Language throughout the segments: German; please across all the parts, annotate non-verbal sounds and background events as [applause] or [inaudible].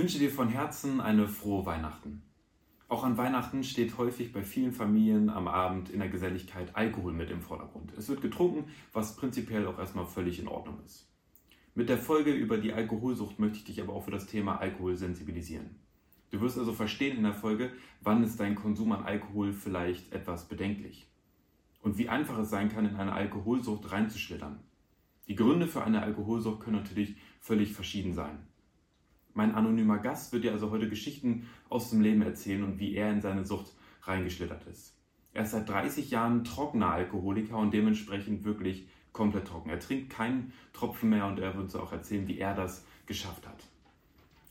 wünsche dir von Herzen eine frohe Weihnachten. Auch an Weihnachten steht häufig bei vielen Familien am Abend in der Geselligkeit Alkohol mit im Vordergrund. Es wird getrunken, was prinzipiell auch erstmal völlig in Ordnung ist. Mit der Folge über die Alkoholsucht möchte ich dich aber auch für das Thema Alkohol sensibilisieren. Du wirst also verstehen in der Folge, wann ist dein Konsum an Alkohol vielleicht etwas bedenklich und wie einfach es sein kann, in eine Alkoholsucht reinzuschlittern. Die Gründe für eine Alkoholsucht können natürlich völlig verschieden sein. Mein anonymer Gast wird dir also heute Geschichten aus dem Leben erzählen und wie er in seine Sucht reingeschlittert ist. Er ist seit 30 Jahren trockener Alkoholiker und dementsprechend wirklich komplett trocken. Er trinkt keinen Tropfen mehr und er wird uns auch erzählen, wie er das geschafft hat.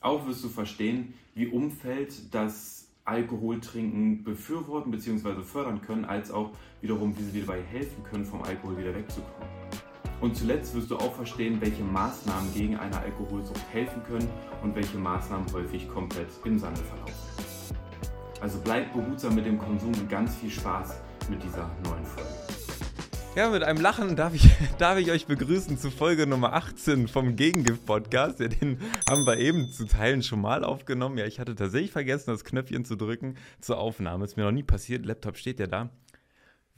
Auch wirst du verstehen, wie Umfeld das Alkoholtrinken befürworten bzw. fördern können, als auch wiederum, wie sie dir dabei helfen können, vom Alkohol wieder wegzukommen. Und zuletzt wirst du auch verstehen, welche Maßnahmen gegen eine Alkoholsucht helfen können und welche Maßnahmen häufig komplett im Sande verlaufen. Also bleib behutsam mit dem Konsum und ganz viel Spaß mit dieser neuen Folge. Ja, mit einem Lachen darf ich, [laughs] darf ich euch begrüßen zu Folge Nummer 18 vom Gegengift-Podcast. Ja, den haben wir eben zu Teilen schon mal aufgenommen. Ja, ich hatte tatsächlich vergessen, das Knöpfchen zu drücken zur Aufnahme. Ist mir noch nie passiert. Laptop steht ja da.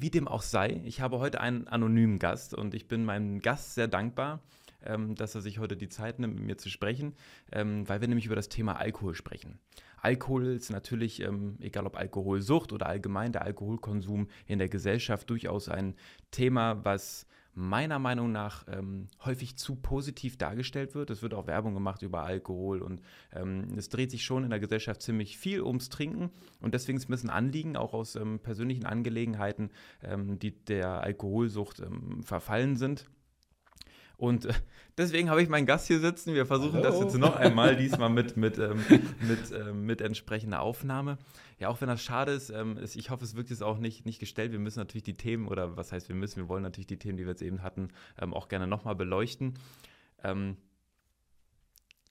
Wie dem auch sei, ich habe heute einen anonymen Gast und ich bin meinem Gast sehr dankbar, ähm, dass er sich heute die Zeit nimmt, mit mir zu sprechen, ähm, weil wir nämlich über das Thema Alkohol sprechen. Alkohol ist natürlich, ähm, egal ob Alkoholsucht oder allgemein der Alkoholkonsum in der Gesellschaft, durchaus ein Thema, was meiner Meinung nach ähm, häufig zu positiv dargestellt wird. Es wird auch Werbung gemacht über Alkohol und ähm, es dreht sich schon in der Gesellschaft ziemlich viel ums Trinken und deswegen ist es ein Anliegen, auch aus ähm, persönlichen Angelegenheiten, ähm, die der Alkoholsucht ähm, verfallen sind. Und äh, deswegen habe ich meinen Gast hier sitzen. Wir versuchen Hallo. das jetzt noch einmal, diesmal mit, mit, ähm, mit, ähm, mit entsprechender Aufnahme. Ja, auch wenn das schade ist, ähm, ist ich hoffe, es wirkt jetzt auch nicht, nicht gestellt. Wir müssen natürlich die Themen, oder was heißt wir müssen, wir wollen natürlich die Themen, die wir jetzt eben hatten, ähm, auch gerne nochmal beleuchten. Ähm,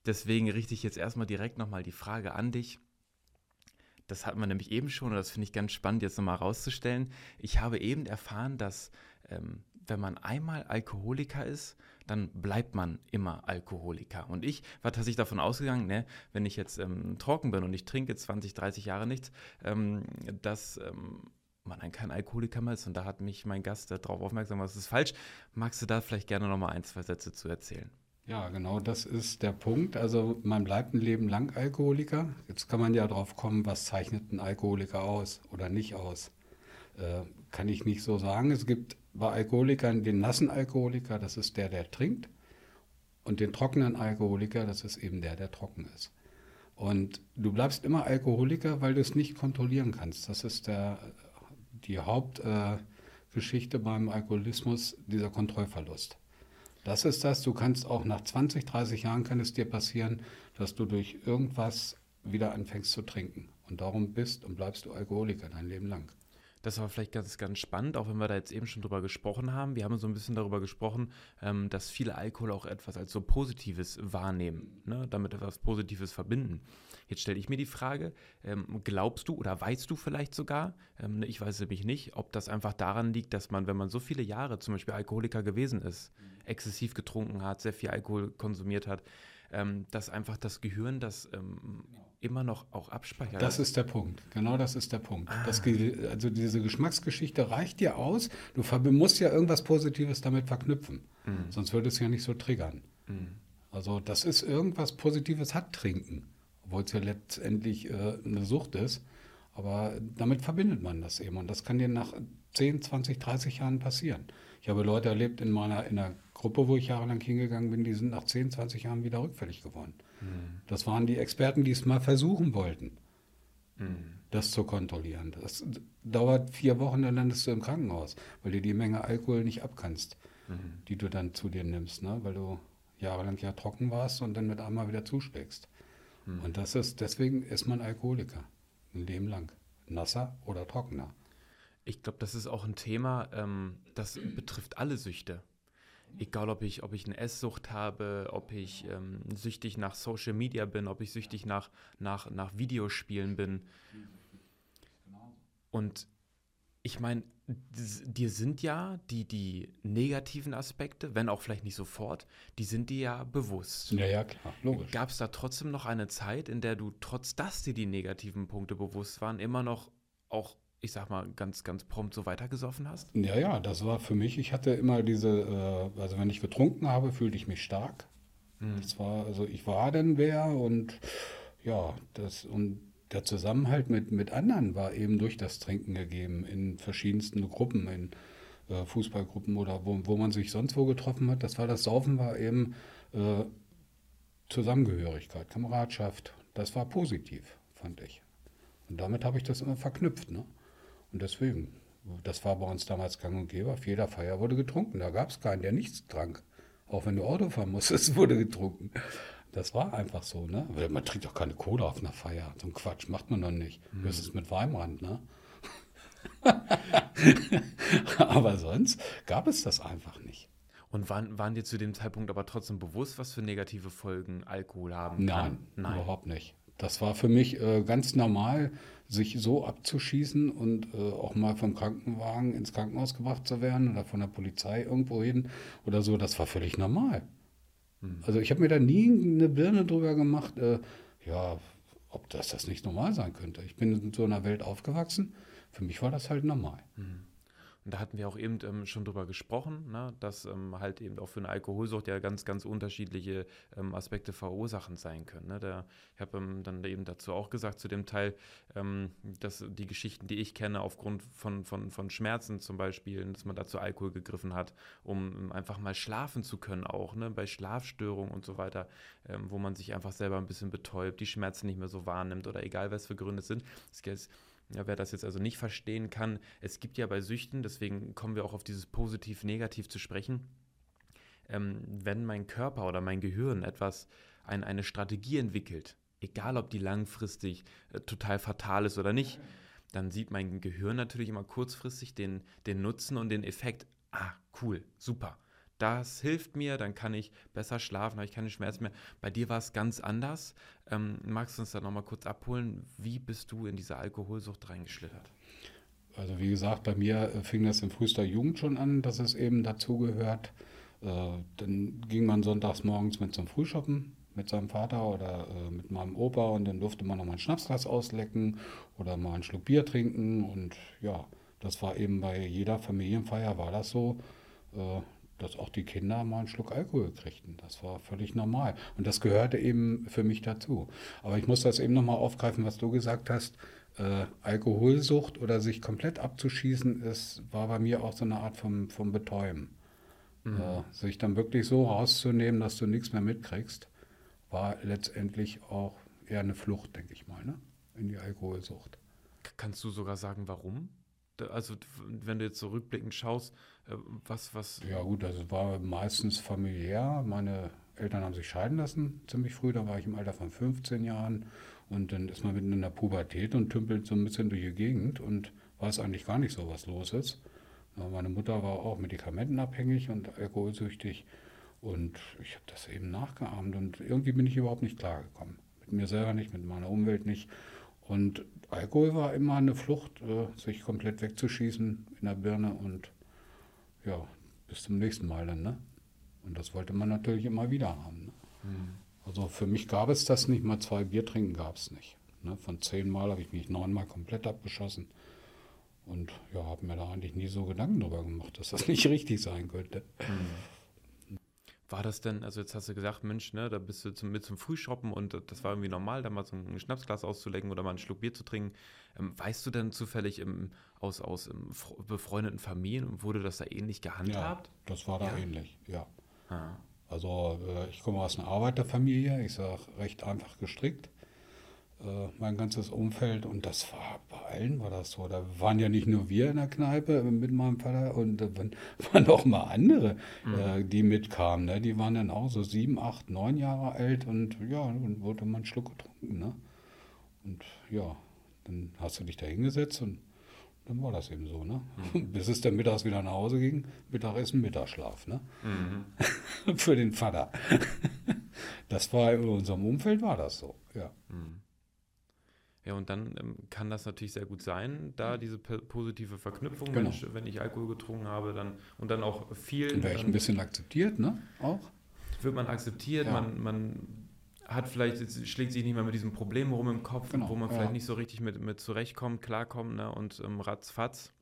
deswegen richte ich jetzt erstmal direkt nochmal die Frage an dich. Das hatten wir nämlich eben schon und das finde ich ganz spannend, jetzt nochmal rauszustellen. Ich habe eben erfahren, dass ähm, wenn man einmal Alkoholiker ist, dann bleibt man immer Alkoholiker. Und ich war tatsächlich davon ausgegangen, ne, wenn ich jetzt ähm, trocken bin und ich trinke 20, 30 Jahre nichts, ähm, dass ähm, man dann kein Alkoholiker mehr ist. Und da hat mich mein Gast darauf aufmerksam gemacht, das ist falsch. Magst du da vielleicht gerne noch mal ein, zwei Sätze zu erzählen? Ja, genau, das ist der Punkt. Also man bleibt ein Leben lang Alkoholiker. Jetzt kann man ja drauf kommen, was zeichnet ein Alkoholiker aus oder nicht aus. Äh, kann ich nicht so sagen. Es gibt bei Alkoholikern den nassen Alkoholiker, das ist der, der trinkt. Und den trockenen Alkoholiker, das ist eben der, der trocken ist. Und du bleibst immer Alkoholiker, weil du es nicht kontrollieren kannst. Das ist der, die Hauptgeschichte äh, beim Alkoholismus, dieser Kontrollverlust. Das ist das, du kannst auch nach 20, 30 Jahren kann es dir passieren, dass du durch irgendwas wieder anfängst zu trinken. Und darum bist und bleibst du Alkoholiker dein Leben lang. Das war vielleicht ganz, ganz spannend, auch wenn wir da jetzt eben schon drüber gesprochen haben. Wir haben so ein bisschen darüber gesprochen, ähm, dass viele Alkohol auch etwas als so Positives wahrnehmen, ne? damit etwas Positives verbinden. Jetzt stelle ich mir die Frage, ähm, glaubst du oder weißt du vielleicht sogar, ähm, ne, ich weiß es nämlich nicht, ob das einfach daran liegt, dass man, wenn man so viele Jahre zum Beispiel Alkoholiker gewesen ist, exzessiv getrunken hat, sehr viel Alkohol konsumiert hat, ähm, dass einfach das Gehirn das ähm, immer noch auch abspeichert. Das ist der Punkt. Genau das ist der Punkt. Ah. Das, also diese Geschmacksgeschichte reicht dir aus. Du musst ja irgendwas Positives damit verknüpfen. Mhm. Sonst würde es ja nicht so triggern. Mhm. Also das ist irgendwas Positives hat Trinken. Obwohl es ja letztendlich äh, eine Sucht ist. Aber damit verbindet man das eben. Und das kann dir nach 10, 20, 30 Jahren passieren. Ich habe Leute erlebt in meiner in einer Gruppe, wo ich jahrelang hingegangen bin, die sind nach 10, 20 Jahren wieder rückfällig geworden. Mhm. Das waren die Experten, die es mal versuchen wollten, mhm. das zu kontrollieren. Das dauert vier Wochen, dann landest du im Krankenhaus, weil du die Menge Alkohol nicht abkannst, mhm. die du dann zu dir nimmst, ne? weil du jahrelang ja trocken warst und dann mit einmal wieder zuschlägst. Mhm. Und das ist, deswegen ist man Alkoholiker, ein Leben lang. Nasser oder trockener. Ich glaube, das ist auch ein Thema, ähm, das betrifft alle Süchte egal ob ich, ob ich eine Esssucht habe, ob ich ähm, süchtig nach Social Media bin, ob ich süchtig nach, nach, nach Videospielen bin. Und ich meine, dir sind ja die, die negativen Aspekte, wenn auch vielleicht nicht sofort, die sind dir ja bewusst. Ja, ja, klar, logisch. Gab es da trotzdem noch eine Zeit, in der du, trotz dass dir die negativen Punkte bewusst waren, immer noch auch, ich sag mal, ganz, ganz prompt so weitergesoffen hast? Ja, ja, das war für mich, ich hatte immer diese, äh, also wenn ich getrunken habe, fühlte ich mich stark. Mhm. Das war, also ich war denn wer und ja, das und der Zusammenhalt mit, mit anderen war eben durch das Trinken gegeben in verschiedensten Gruppen, in äh, Fußballgruppen oder wo, wo man sich sonst wo getroffen hat. Das war das Saufen war eben äh, Zusammengehörigkeit, Kameradschaft. Das war positiv, fand ich. Und damit habe ich das immer verknüpft. Ne? Und deswegen, das war bei uns damals gang und gäbe. Auf jeder Feier wurde getrunken. Da gab es keinen, der nichts trank. Auch wenn du Auto fahren musstest, [laughs] wurde getrunken. Das war einfach so, ne? Man trinkt doch keine Cola auf einer Feier. So ein Quatsch macht man doch nicht. Mhm. Das ist mit Weinbrand, ne? [laughs] aber sonst gab es das einfach nicht. Und waren, waren dir zu dem Zeitpunkt aber trotzdem bewusst, was für negative Folgen Alkohol haben kann? Nein, Nein. überhaupt nicht. Das war für mich äh, ganz normal, sich so abzuschießen und äh, auch mal vom Krankenwagen ins Krankenhaus gebracht zu werden oder von der Polizei irgendwo hin oder so. Das war völlig normal. Hm. Also ich habe mir da nie eine Birne drüber gemacht, äh, ja, ob das das nicht normal sein könnte. Ich bin in so einer Welt aufgewachsen. Für mich war das halt normal. Mhm. Und da hatten wir auch eben ähm, schon drüber gesprochen, ne, dass ähm, halt eben auch für eine Alkoholsucht ja ganz, ganz unterschiedliche ähm, Aspekte verursachend sein können. Ne? Da, ich habe ähm, dann eben dazu auch gesagt, zu dem Teil, ähm, dass die Geschichten, die ich kenne, aufgrund von, von, von Schmerzen zum Beispiel, dass man dazu Alkohol gegriffen hat, um einfach mal schlafen zu können, auch ne? bei Schlafstörungen und so weiter, ähm, wo man sich einfach selber ein bisschen betäubt, die Schmerzen nicht mehr so wahrnimmt oder egal, was für Gründe es sind. Das ja, wer das jetzt also nicht verstehen kann, es gibt ja bei Süchten, deswegen kommen wir auch auf dieses Positiv-Negativ zu sprechen, ähm, wenn mein Körper oder mein Gehirn etwas, ein, eine Strategie entwickelt, egal ob die langfristig äh, total fatal ist oder nicht, dann sieht mein Gehirn natürlich immer kurzfristig den, den Nutzen und den Effekt. Ah, cool, super das hilft mir, dann kann ich besser schlafen, habe ich keine Schmerzen mehr. Bei dir war es ganz anders. Ähm, magst du uns da nochmal kurz abholen? Wie bist du in diese Alkoholsucht reingeschlittert? Also wie gesagt, bei mir äh, fing das in frühester Jugend schon an, dass es eben dazugehört. Äh, dann ging man sonntags morgens mit zum Frühschoppen mit seinem Vater oder äh, mit meinem Opa und dann durfte man nochmal ein Schnapsglas auslecken oder mal einen Schluck Bier trinken und ja, das war eben bei jeder Familienfeier war das so. Dass auch die Kinder mal einen Schluck Alkohol kriegten. Das war völlig normal. Und das gehörte eben für mich dazu. Aber ich muss das eben nochmal aufgreifen, was du gesagt hast. Äh, Alkoholsucht oder sich komplett abzuschießen, ist, war bei mir auch so eine Art vom, vom Betäuben. Mhm. Äh, sich dann wirklich so rauszunehmen, dass du nichts mehr mitkriegst, war letztendlich auch eher eine Flucht, denke ich mal, ne? in die Alkoholsucht. Kannst du sogar sagen, warum? Also wenn du jetzt so rückblickend schaust, was, was. Ja gut, also war meistens familiär. Meine Eltern haben sich scheiden lassen, ziemlich früh. Da war ich im Alter von 15 Jahren. Und dann ist man mitten in der Pubertät und tümpelt so ein bisschen durch die Gegend und weiß eigentlich gar nicht so, was los ist. Meine Mutter war auch medikamentenabhängig und alkoholsüchtig. Und ich habe das eben nachgeahmt und irgendwie bin ich überhaupt nicht klargekommen. Mit mir selber nicht, mit meiner Umwelt nicht. Und Alkohol war immer eine Flucht, äh, sich komplett wegzuschießen in der Birne und ja, bis zum nächsten Mal dann. Ne? Und das wollte man natürlich immer wieder haben. Ne? Mhm. Also für mich gab es das nicht, mal zwei Bier trinken gab es nicht. Ne? Von zehn Mal habe ich mich neunmal komplett abgeschossen. Und ja, habe mir da eigentlich nie so Gedanken darüber gemacht, dass das [laughs] nicht richtig sein könnte. Mhm. War das denn, also jetzt hast du gesagt, Mensch, ne, da bist du zum, mit zum Frühshoppen und das war irgendwie normal, da mal so ein Schnapsglas auszulecken oder mal einen Schluck Bier zu trinken. Ähm, weißt du denn zufällig im, aus, aus im befreundeten Familien, wurde das da ähnlich gehandhabt? Ja, das war da ja. ähnlich, ja. Ah. Also äh, ich komme aus einer Arbeiterfamilie, ich sage recht einfach gestrickt. Äh, mein ganzes Umfeld und das war allen war das so. Da waren ja nicht nur wir in der Kneipe mit meinem Vater und da waren [laughs] auch mal andere, mhm. äh, die mitkamen. Ne? Die waren dann auch so sieben, acht, neun Jahre alt und ja, dann wurde man einen Schluck getrunken. Ne? Und ja, dann hast du dich da hingesetzt und dann war das eben so, ne? Mhm. [laughs] Bis es dann mittags wieder nach Hause ging. Mittagessen, Mittagsschlaf, ne? Mhm. [laughs] Für den Vater. das war in unserem Umfeld war das so, ja. Mhm. Ja, und dann ähm, kann das natürlich sehr gut sein, da diese positive Verknüpfung, Genau. Mensch, wenn ich Alkohol getrunken habe, dann und dann auch viel, Dann wäre ich ein bisschen akzeptiert, ne? Auch. wird man akzeptiert, Ja. man, man hat vielleicht, schlägt sich nicht mehr mit diesem Problem rum im Kopf, Genau, wo man ja. vielleicht nicht so richtig mit, mit zurechtkommt, klarkommt, ne? Und ähm, ratzfatz,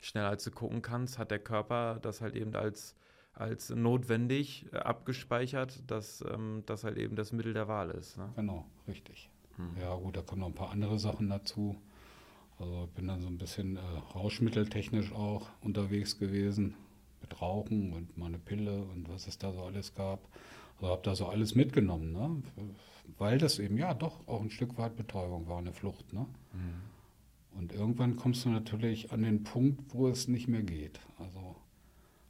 schneller als du gucken kannst, hat der Körper das halt eben als, als notwendig äh, abgespeichert, dass ähm, das halt eben das Mittel der Wahl ist. Ne? Genau, richtig. Hm. Ja, gut, da kommen noch ein paar andere Sachen dazu. Also ich bin dann so ein bisschen äh, rauschmitteltechnisch auch unterwegs gewesen. Mit Rauchen und mal eine Pille und was es da so alles gab. Also habe da so alles mitgenommen, ne? Weil das eben ja doch auch ein Stück weit Betäubung war, eine Flucht, ne? Und irgendwann kommst du natürlich an den Punkt, wo es nicht mehr geht. Also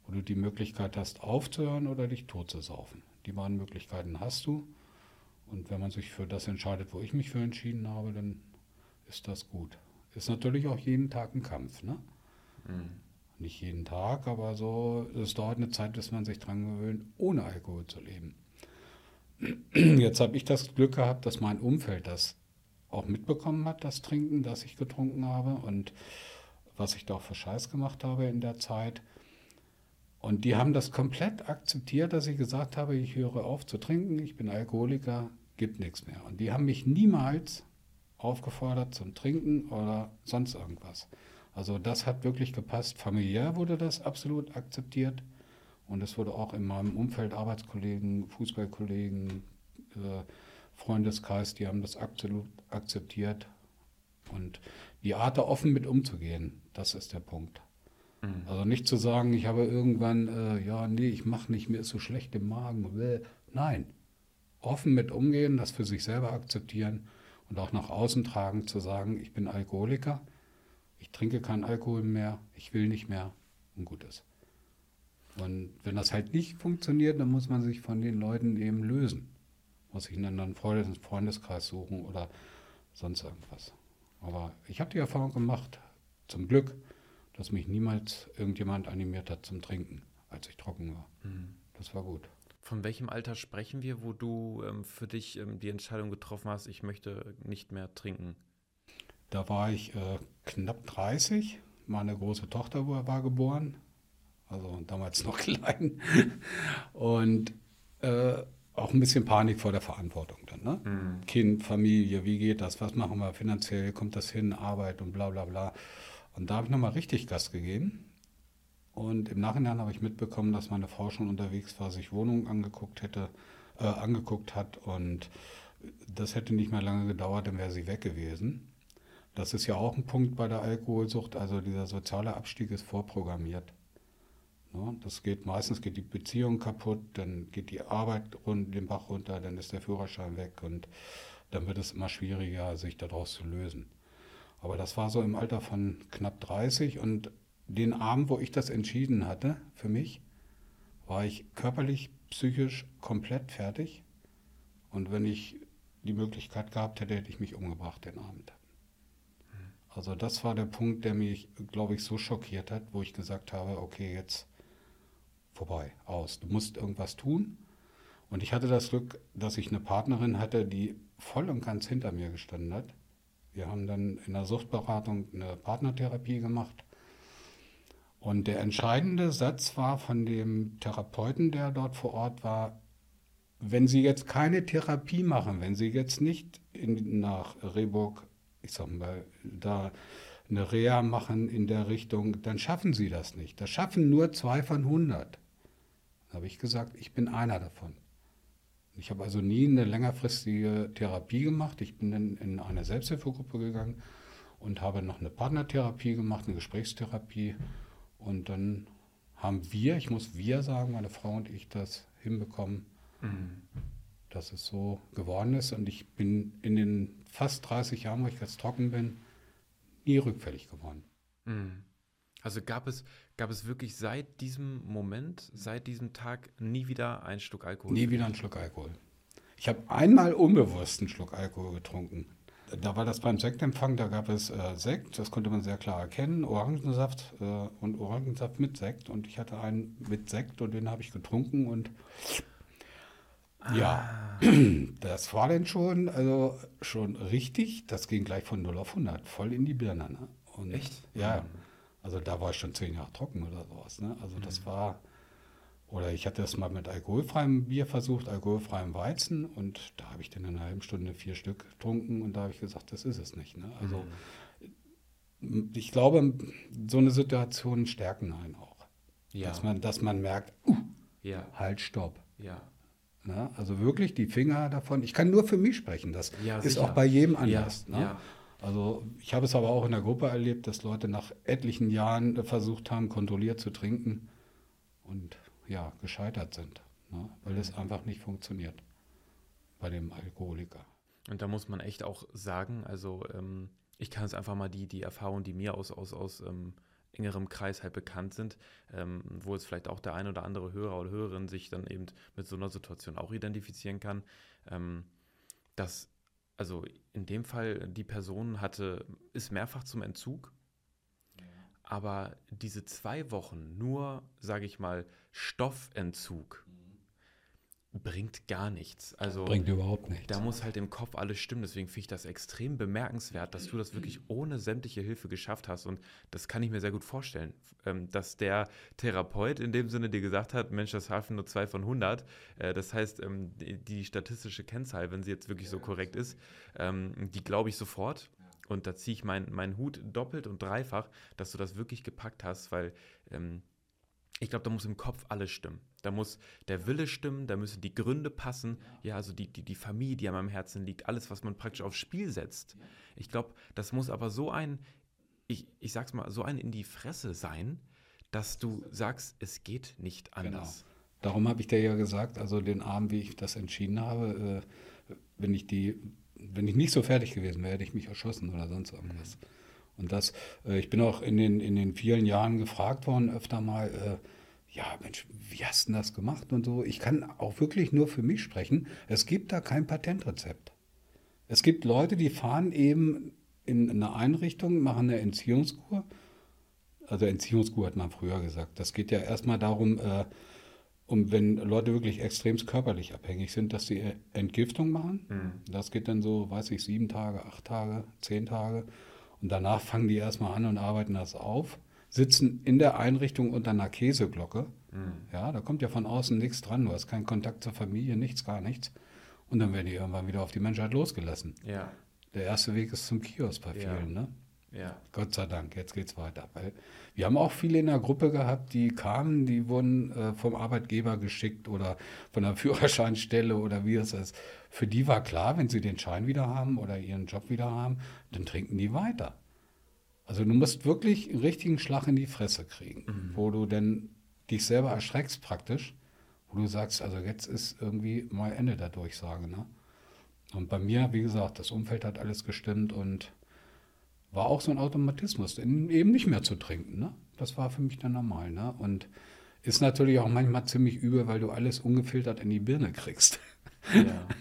wo du die Möglichkeit hast, aufzuhören oder dich totzusaufen. Die beiden Möglichkeiten hast du. Und wenn man sich für das entscheidet, wo ich mich für entschieden habe, dann ist das gut. Ist natürlich auch jeden Tag ein Kampf, ne? Nicht jeden Tag, aber so, es dauert eine Zeit, bis man sich dran gewöhnt, ohne Alkohol zu leben. [clears throat] Jetzt habe ich das Glück gehabt, dass mein Umfeld das auch mitbekommen hat, das Trinken, das ich getrunken habe und was ich da auch für Scheiß gemacht habe in der Zeit. Und die haben das komplett akzeptiert, dass ich gesagt habe, ich höre auf zu trinken, ich bin Alkoholiker, gibt nichts mehr. Und die haben mich niemals aufgefordert zum Trinken oder sonst irgendwas. Also das hat wirklich gepasst. Familiär wurde das absolut akzeptiert. Und es wurde auch in meinem Umfeld, Arbeitskollegen, Fußballkollegen, äh, Freundeskreis, die haben das absolut akzeptiert. Und die Art, da offen mit umzugehen, das ist der Punkt. Also nicht zu sagen, ich habe irgendwann, äh, ja, nee, ich mache nicht, mir ist so schlecht im Magen. bäh. Nein, offen mit umgehen, das für sich selber akzeptieren und auch nach außen tragen, zu sagen, ich bin Alkoholiker, ich trinke keinen Alkohol mehr, ich will nicht mehr und gut ist. Und wenn das halt nicht funktioniert, dann muss man sich von den Leuten eben lösen. Muss sich einen anderen Freundes Freundeskreis suchen oder sonst irgendwas. Aber ich habe die Erfahrung gemacht, zum Glück, dass mich niemals irgendjemand animiert hat zum Trinken, als ich trocken war. Das war gut. Von welchem Alter sprechen wir, wo du ähm, für dich ähm, die Entscheidung getroffen hast, ich möchte nicht mehr trinken? Da war ich äh, knapp 30. Meine große Tochter war, geboren, also damals noch [laughs] klein. Und äh, auch ein bisschen Panik vor der Verantwortung dann. Ne? Kind, Familie, wie geht das? Was machen wir finanziell? Kommt das hin? Arbeit und bla bla bla. Und da habe ich nochmal richtig Gas gegeben. Und im Nachhinein habe ich mitbekommen, dass meine Frau schon unterwegs war, sich Wohnungen angeguckt hätte, äh, angeguckt hat und das hätte nicht mehr lange gedauert, dann wäre sie weg gewesen. Das ist ja auch ein Punkt bei der Alkoholsucht, also dieser soziale Abstieg ist vorprogrammiert. Ne, das geht meistens geht die Beziehung kaputt, dann geht die Arbeit den Bach runter, dann ist der Führerschein weg und dann wird es immer schwieriger, sich daraus zu lösen. Aber das war so im Alter von knapp 30 und den Abend, wo ich das entschieden hatte für mich, war ich körperlich, psychisch komplett fertig. Und wenn ich die Möglichkeit gehabt hätte, hätte ich mich umgebracht den Abend. Also das war der Punkt, der mich, glaube ich, so schockiert hat, wo ich gesagt habe, okay, jetzt vorbei, aus. Du musst irgendwas tun. Und ich hatte das Glück, dass ich eine Partnerin hatte, die voll und ganz hinter mir gestanden hat. Wir haben dann in der Suchtberatung eine Partnertherapie gemacht. Und der entscheidende Satz war von dem Therapeuten, der dort vor Ort war, wenn Sie jetzt keine Therapie machen, wenn Sie jetzt nicht in, nach Rehburg, ich sag mal, da eine Reha machen in der Richtung, dann schaffen Sie das nicht. Das schaffen nur zwei von 100. Da habe ich gesagt, ich bin einer davon. Ich habe also nie eine längerfristige Therapie gemacht. Ich bin dann in eine Selbsthilfegruppe gegangen und habe noch eine Partnertherapie gemacht, eine Gesprächstherapie. Und dann haben wir, ich muss wir sagen, meine Frau und ich das hinbekommen, dass es so geworden ist. Und ich bin in den fast 30 Jahren, wo ich jetzt trocken bin, nie rückfällig geworden. Mhm. Also gab es, gab es wirklich seit diesem Moment, seit diesem Tag nie wieder ein Schluck Alkohol? Nie wieder einen Schluck Alkohol. Ich habe einmal unbewusst einen Schluck Alkohol getrunken. Da war das beim Sektempfang, da gab es äh, Sekt, das konnte man sehr klar erkennen, Orangensaft äh, und Orangensaft mit Sekt. Und ich hatte einen mit Sekt und den habe ich getrunken und Ja, [clears throat] das war dann schon, also schon richtig. Das ging gleich von 0 auf 100, voll in die Birne. Ne? Und, Echt? Ja, also da war ich schon zehn Jahre trocken oder sowas. Ne? Also das war, oder ich hatte das mal mit alkoholfreiem Bier versucht, alkoholfreiem Weizen und da habe ich dann in einer halben Stunde vier Stück getrunken und da habe ich gesagt, das ist es nicht. Ne? Also ich glaube, so eine Situation stärken einen auch. Ja. Dass, man, dass man merkt, uh, Ja, halt, stopp. ja. Ne? Also wirklich die Finger davon. Ich kann nur für mich sprechen. Das Ja, ist auch bei jedem anders. ne? Also ich habe es aber auch in der Gruppe erlebt, dass Leute nach etlichen Jahren versucht haben, kontrolliert zu trinken und ja, gescheitert sind, ne? weil es einfach nicht funktioniert bei dem Alkoholiker. Und da muss man echt auch sagen, also ähm, ich kann es einfach mal die, die Erfahrungen, die mir aus, aus, aus ähm, engerem Kreis halt bekannt sind, ähm, wo es vielleicht auch der ein oder andere Hörer oder Hörerin sich dann eben mit so einer Situation auch identifizieren kann, ähm, dass also in dem Fall die Person hatte, ist mehrfach zum Entzug, aber diese zwei Wochen nur, sage ich mal, Stoffentzug bringt gar nichts. Also Bringt überhaupt nichts. da muss halt im Kopf alles stimmen. Deswegen finde ich das extrem bemerkenswert, dass du das wirklich ohne sämtliche Hilfe geschafft hast. Und das kann ich mir sehr gut vorstellen, ähm, dass der Therapeut in dem Sinne dir gesagt hat, Mensch, das halfen nur zwei von 100. Äh, Das heißt, ähm, die, statistische Kennzahl, wenn sie jetzt wirklich so korrekt ist, ähm, die glaube ich sofort. Und da ziehe ich meinen meinen Hut doppelt und dreifach, dass du das wirklich gepackt hast, weil ähm, ich glaube, da muss im Kopf alles stimmen. Da muss der Wille stimmen, da müssen die Gründe passen. Ja, also die, die, die Familie, die an meinem Herzen liegt, alles, was man praktisch aufs Spiel setzt. Ich glaube, das muss aber so ein, ich, ich sag's mal, so ein in die Fresse sein, dass du sagst, es geht nicht anders. Darum habe ich dir ja gesagt, also den Abend, wie ich das entschieden habe, äh, wenn ich die, wenn ich nicht so fertig gewesen wäre, hätte ich mich erschossen oder sonst irgendwas. Und das, äh, ich bin auch in den, in den vielen Jahren gefragt worden, öfter mal, äh, ja, Mensch, wie hast du denn das gemacht und so. Ich kann auch wirklich nur für mich sprechen. Es gibt da kein Patentrezept. Es gibt Leute, die fahren eben in eine Einrichtung, machen eine Entziehungskur. Also Entziehungskur hat man früher gesagt. Das geht ja erstmal darum, äh, um wenn Leute wirklich extremst körperlich abhängig sind, dass sie Entgiftung machen. Das geht dann so, weiß ich, sieben Tage, acht Tage, zehn Tage. Und danach fangen die erstmal an und arbeiten das auf, sitzen in der Einrichtung unter einer Käseglocke. Ja, da kommt ja von außen nichts dran. Du hast keinen Kontakt zur Familie, nichts, gar nichts. Und dann werden die irgendwann wieder auf die Menschheit losgelassen. Ja, Der erste Weg ist zum Kiosk bei Ja. vielen, ne? Ja. Gott sei Dank, jetzt geht's weiter. Weil wir haben auch viele in der Gruppe gehabt, die kamen, die wurden äh, vom Arbeitgeber geschickt oder von der [laughs] Führerscheinstelle oder wie es ist. Für die war klar, wenn sie den Schein wieder haben oder ihren Job wieder haben, dann trinken die weiter. Also du musst wirklich einen richtigen Schlag in die Fresse kriegen, wo du dann dich selber erschreckst praktisch, wo du sagst, also jetzt ist irgendwie mal Ende der Durchsage. Ne? Und bei mir, wie gesagt, das Umfeld hat alles gestimmt und war auch so ein Automatismus, eben nicht mehr zu trinken. Ne? Das war für mich dann normal. Ne? Und ist natürlich auch manchmal ziemlich übel, weil du alles ungefiltert in die Birne kriegst. ja. [laughs]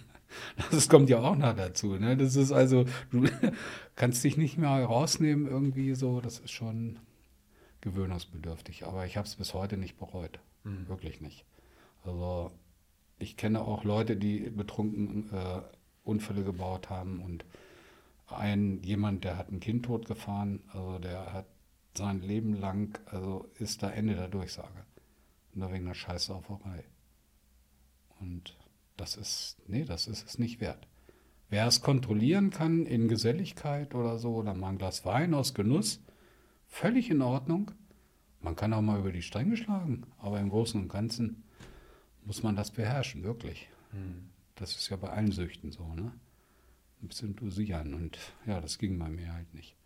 Das kommt ja auch noch dazu. Ne? Das ist also, du [laughs] kannst dich nicht mehr rausnehmen irgendwie so. Das ist schon gewöhnungsbedürftig. Aber ich habe es bis heute nicht bereut. Wirklich nicht. Also ich kenne auch Leute, die betrunken äh, Unfälle gebaut haben und ein jemand, der hat ein Kind totgefahren, also der hat sein Leben lang, also ist da Ende der Durchsage. Nur wegen einer Scheißsauferei. Und das ist, nee, das ist es nicht wert. Wer es kontrollieren kann in Geselligkeit oder so, oder mal ein Glas Wein aus Genuss, völlig in Ordnung. Man kann auch mal über die Stränge schlagen, aber im Großen und Ganzen muss man das beherrschen, wirklich. Das ist ja bei allen Süchten so, ne? Bisschen dosieren und ja, das ging bei mir halt nicht.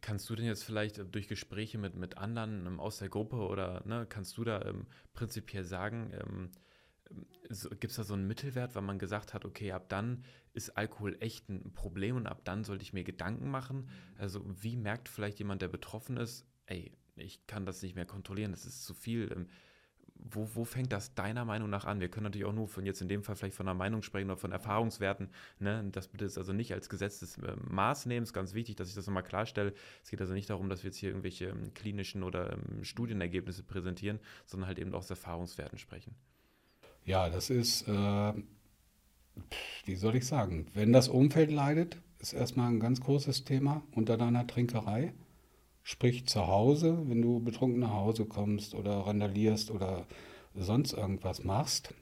Kannst du denn jetzt vielleicht äh, durch Gespräche mit, mit anderen ähm, aus der Gruppe oder ne, kannst du da ähm, prinzipiell sagen, ähm, so, gibt es da so einen Mittelwert, weil man gesagt hat, okay, ab dann ist Alkohol echt ein Problem und ab dann sollte ich mir Gedanken machen? Also wie merkt vielleicht jemand, der betroffen ist, ey, ich kann das nicht mehr kontrollieren, das ist zu viel. Ähm, wo, wo fängt das deiner Meinung nach an? Wir können natürlich auch nur von jetzt in dem Fall vielleicht von einer Meinung sprechen oder von Erfahrungswerten. Ne? Das bitte ist also nicht als gesetztes äh, Maß nehmen. ist ganz wichtig, dass ich das nochmal klarstelle. Es geht also nicht darum, dass wir jetzt hier irgendwelche ähm, klinischen oder ähm, Studienergebnisse präsentieren, sondern halt eben auch aus Erfahrungswerten sprechen. Ja, das ist, äh, wie soll ich sagen, wenn das Umfeld leidet, ist erstmal ein ganz großes Thema unter deiner Trinkerei. Sprich zu Hause, wenn du betrunken nach Hause kommst oder randalierst oder sonst irgendwas machst.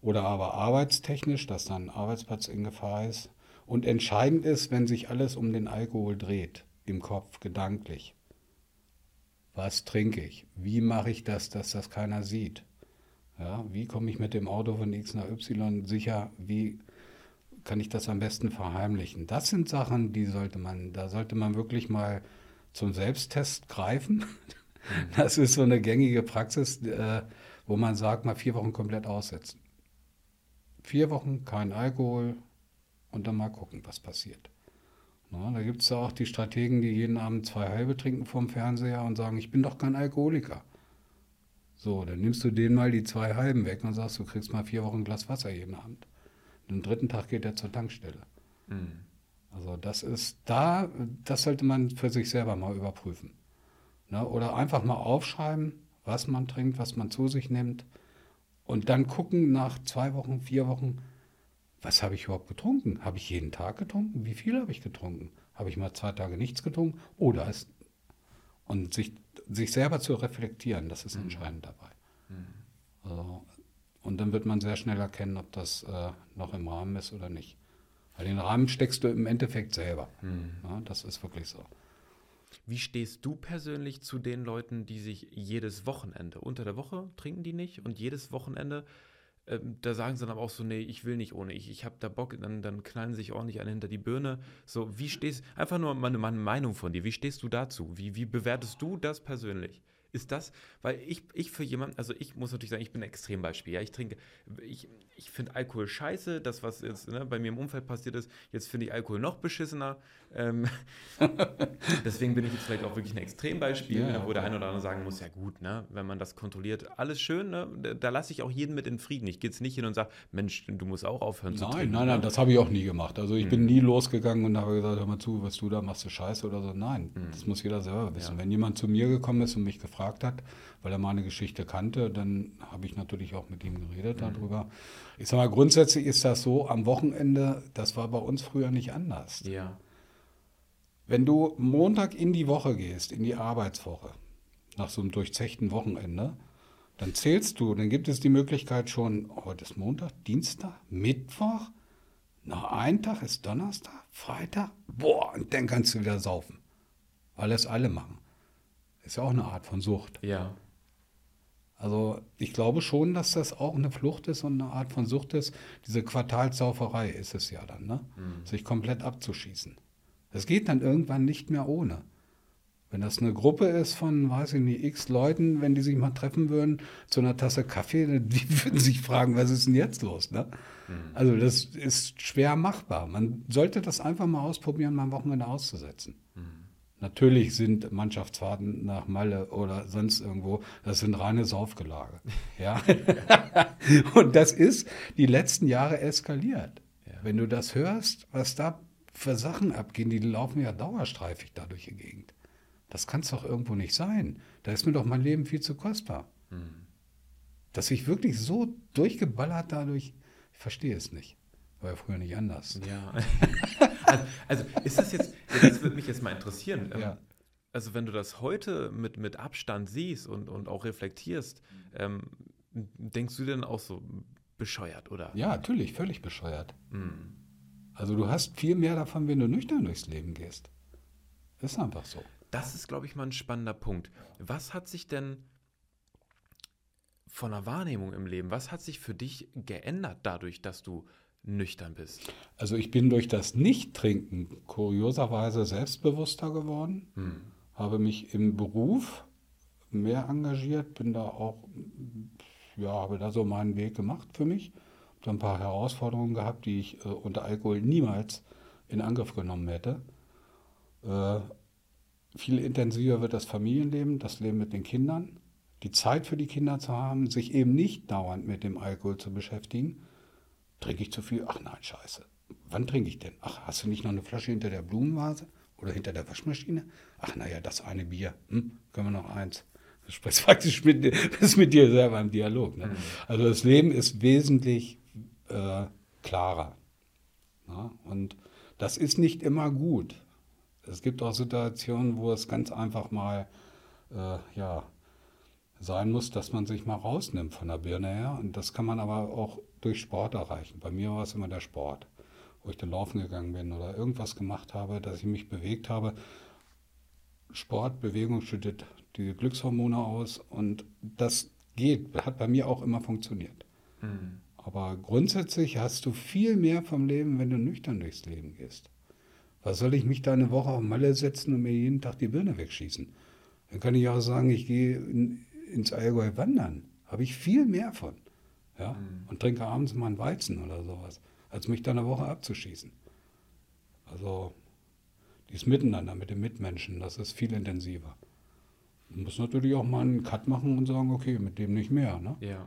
Oder aber arbeitstechnisch, dass dein Arbeitsplatz in Gefahr ist. Und entscheidend ist, wenn sich alles um den Alkohol dreht, im Kopf, gedanklich. Was trinke ich? Wie mache ich das, dass das keiner sieht? Ja, wie komme ich mit dem Auto von X nach Y sicher? Wie kann ich das am besten verheimlichen? Das sind Sachen, die sollte man, da sollte man wirklich mal zum Selbsttest greifen. [laughs] Das ist so eine gängige Praxis, äh, wo man sagt, mal vier Wochen komplett aussetzen. Vier Wochen kein Alkohol und dann mal gucken, was passiert. Da gibt es ja auch die Strategen, die jeden Abend zwei halbe trinken vom Fernseher und sagen, ich bin doch kein Alkoholiker. So, dann nimmst du denen mal die zwei halben weg und sagst, du kriegst mal vier Wochen ein Glas Wasser jeden Abend. Und am dritten Tag geht er zur Tankstelle. Mhm. Also das ist da, das sollte man für sich selber mal überprüfen. Ne? Oder einfach mal aufschreiben, was man trinkt, was man zu sich nimmt. Und dann gucken nach zwei Wochen, vier Wochen, was habe ich überhaupt getrunken? Habe ich jeden Tag getrunken? Wie viel habe ich getrunken? Habe ich mal zwei Tage nichts getrunken? Oder ist, und sich, sich selber zu reflektieren, das ist mhm. entscheidend dabei. Mhm. Also, und dann wird man sehr schnell erkennen, ob das äh, noch im Rahmen ist oder nicht. Weil den Rahmen steckst du im Endeffekt selber. Mhm. Ja, das ist wirklich so. Wie stehst du persönlich zu den Leuten, die sich jedes Wochenende, unter der Woche trinken die nicht und jedes Wochenende ähm, da sagen sie dann aber auch so, nee, ich will nicht ohne, ich, ich habe da Bock, dann, dann knallen sich ordentlich eine hinter die Birne. So, wie stehst, einfach nur meine, meine Meinung von dir, wie stehst du dazu? Wie, wie bewertest du das persönlich? Ist das, weil ich, ich für jemanden, also ich muss natürlich sagen, ich bin ein Extrembeispiel. Ja, ich trinke, ich, ich finde Alkohol scheiße, das, was jetzt ne, bei mir im Umfeld passiert ist. Jetzt finde ich Alkohol noch beschissener. Ähm, [laughs] deswegen bin ich jetzt vielleicht auch wirklich ein Extrembeispiel, ja, ne, wo der eine oder andere sagen muss: Ja, gut, ne, wenn man das kontrolliert, alles schön, ne, da lasse ich auch jeden mit in Frieden. Ich gehe jetzt nicht hin und sage: Mensch, du musst auch aufhören nein, zu trinken. Nein, nein, nein, das habe ich auch nie gemacht. Also ich hm. bin nie losgegangen und habe gesagt: Hör mal zu, was du da machst, du scheiße oder so. Nein, hm. das muss jeder selber wissen. Wenn jemand zu mir gekommen ist und mich gefragt hat, weil er meine Geschichte kannte. Dann habe ich natürlich auch mit ihm geredet mhm. darüber. Ich sage mal, grundsätzlich ist das so, am Wochenende, das war bei uns früher nicht anders. Ja. Wenn du Montag in die Woche gehst, in die Arbeitswoche, nach so einem durchzechten Wochenende, dann zählst du, dann gibt es die Möglichkeit schon, heute ist Montag, Dienstag, Mittwoch, noch ein Tag ist Donnerstag, Freitag, boah, und dann kannst du wieder saufen. Weil es alle machen. Ist ja auch eine Art von Sucht. Ja. Also ich glaube schon, dass das auch eine Flucht ist und eine Art von Sucht ist. Diese Quartalsauferei ist es ja dann, ne? Mhm. sich komplett abzuschießen. Das geht dann irgendwann nicht mehr ohne. Wenn das eine Gruppe ist von, weiß ich nicht, x Leuten, wenn die sich mal treffen würden zu einer Tasse Kaffee, [laughs] die würden sich fragen, was ist denn jetzt los? Ne? Mhm. Also das ist schwer machbar. Man sollte das einfach mal ausprobieren, mal am Wochenende auszusetzen. Mhm. Natürlich sind Mannschaftsfahrten nach Malle oder sonst irgendwo, das sind reine Saufgelage. Ja. [laughs] und das ist die letzten Jahre eskaliert. Ja. Wenn du das hörst, was da für Sachen abgehen, die laufen ja dauerstreifig da durch die Gegend. Das kann es doch irgendwo nicht sein. Da ist mir doch mein Leben viel zu kostbar. Mhm. Dass ich wirklich so durchgeballert dadurch, ich verstehe es nicht. War ja früher nicht anders. Ja. [laughs] also, also, ist das jetzt, das würde mich jetzt mal interessieren. Ähm, ja. Also wenn du das heute mit, mit Abstand siehst und, und auch reflektierst, ähm, denkst du denn auch so bescheuert, oder? Ja, natürlich, völlig bescheuert. Mhm. Also du hast viel mehr davon, wenn du nüchtern durchs Leben gehst. ist einfach so. Das ist, glaube ich, mal ein spannender Punkt. Was hat sich denn von der Wahrnehmung im Leben, was hat sich für dich geändert dadurch, dass du nüchtern bist? Also ich bin durch das Nicht-Trinken kurioserweise selbstbewusster geworden, hm. habe mich im Beruf mehr engagiert, bin da auch, ja, habe da so meinen Weg gemacht für mich. Habe ein paar Herausforderungen gehabt, die ich äh, unter Alkohol niemals in Angriff genommen hätte. Äh, viel intensiver wird das Familienleben, das Leben mit den Kindern, die Zeit für die Kinder zu haben, sich eben nicht dauernd mit dem Alkohol zu beschäftigen Trinke ich zu viel? Ach nein, scheiße. Wann trinke ich denn? Ach, hast du nicht noch eine Flasche hinter der Blumenvase oder hinter der Waschmaschine? Ach naja, das eine Bier. Hm, können wir noch eins. Du sprichst [laughs] praktisch mit, bist mit dir selber im Dialog. Ne? Mhm. Also das Leben ist wesentlich äh, klarer. Ja? Und das ist nicht immer gut. Es gibt auch Situationen, wo es ganz einfach mal äh, ja, sein muss, dass man sich mal rausnimmt von der Birne her. Und das kann man aber auch durch Sport erreichen. Bei mir war es immer der Sport, wo ich dann laufen gegangen bin oder irgendwas gemacht habe, dass ich mich bewegt habe. Sport, Bewegung schüttet die Glückshormone aus und das geht, hat bei mir auch immer funktioniert. Mhm. Aber grundsätzlich hast du viel mehr vom Leben, wenn du nüchtern durchs Leben gehst. Was soll ich mich da eine Woche auf Malle setzen und mir jeden Tag die Birne wegschießen? Dann kann ich auch sagen, ich gehe in, ins Allgäu wandern. Habe ich viel mehr von. Ja? Mhm. Und trinke abends mal einen Weizen oder sowas, als mich da eine Woche abzuschießen. Also dieses Miteinander mit den Mitmenschen, das ist viel intensiver. Man muss natürlich auch mal einen Cut machen und sagen, okay, mit dem nicht mehr. Ne? Ja.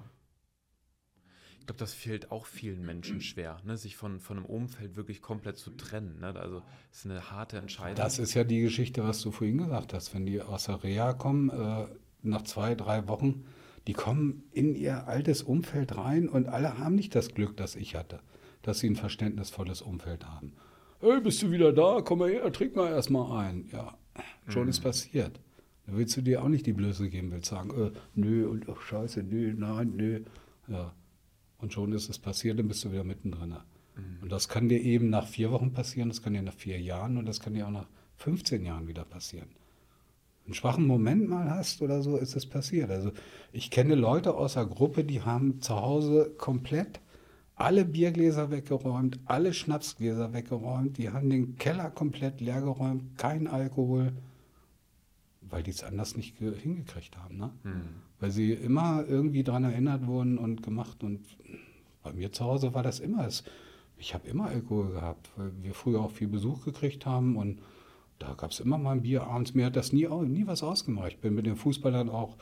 Ich glaube, das fehlt auch vielen Menschen schwer, ne? sich von, von einem Umfeld wirklich komplett zu trennen. Ne? Also es ist eine harte Entscheidung. Das ist ja die Geschichte, was du vorhin gesagt hast. Wenn die aus der Reha kommen, äh, nach zwei, drei Wochen, die kommen in ihr altes Umfeld rein und alle haben nicht das Glück, das ich hatte, dass sie ein verständnisvolles Umfeld haben. Hey, bist du wieder da? Komm mal her, trink mal erstmal ein. Ja, schon mhm. ist passiert. Da willst du dir auch nicht die Blöße geben, willst sagen, äh, nö und ach, scheiße, nö, nein, nö. Ja. Und schon ist es passiert, dann bist du wieder mittendrin. Mhm. Und das kann dir eben nach vier Wochen passieren, das kann dir nach vier Jahren und das kann dir auch nach 15 Jahren wieder passieren. Einen schwachen Moment mal hast oder so, ist es passiert. Also ich kenne Leute aus der Gruppe, die haben zu Hause komplett alle Biergläser weggeräumt, alle Schnapsgläser weggeräumt, die haben den Keller komplett leergeräumt, kein Alkohol, weil die es anders nicht hingekriegt haben. Ne? Mhm. Weil sie immer irgendwie daran erinnert wurden und gemacht. Und bei mir zu Hause war das immer. Ich habe immer Alkohol gehabt, weil wir früher auch viel Besuch gekriegt haben und da gab es immer mal ein Bier abends. Mir hat das nie, nie was ausgemacht. Ich bin mit den Fußballern auch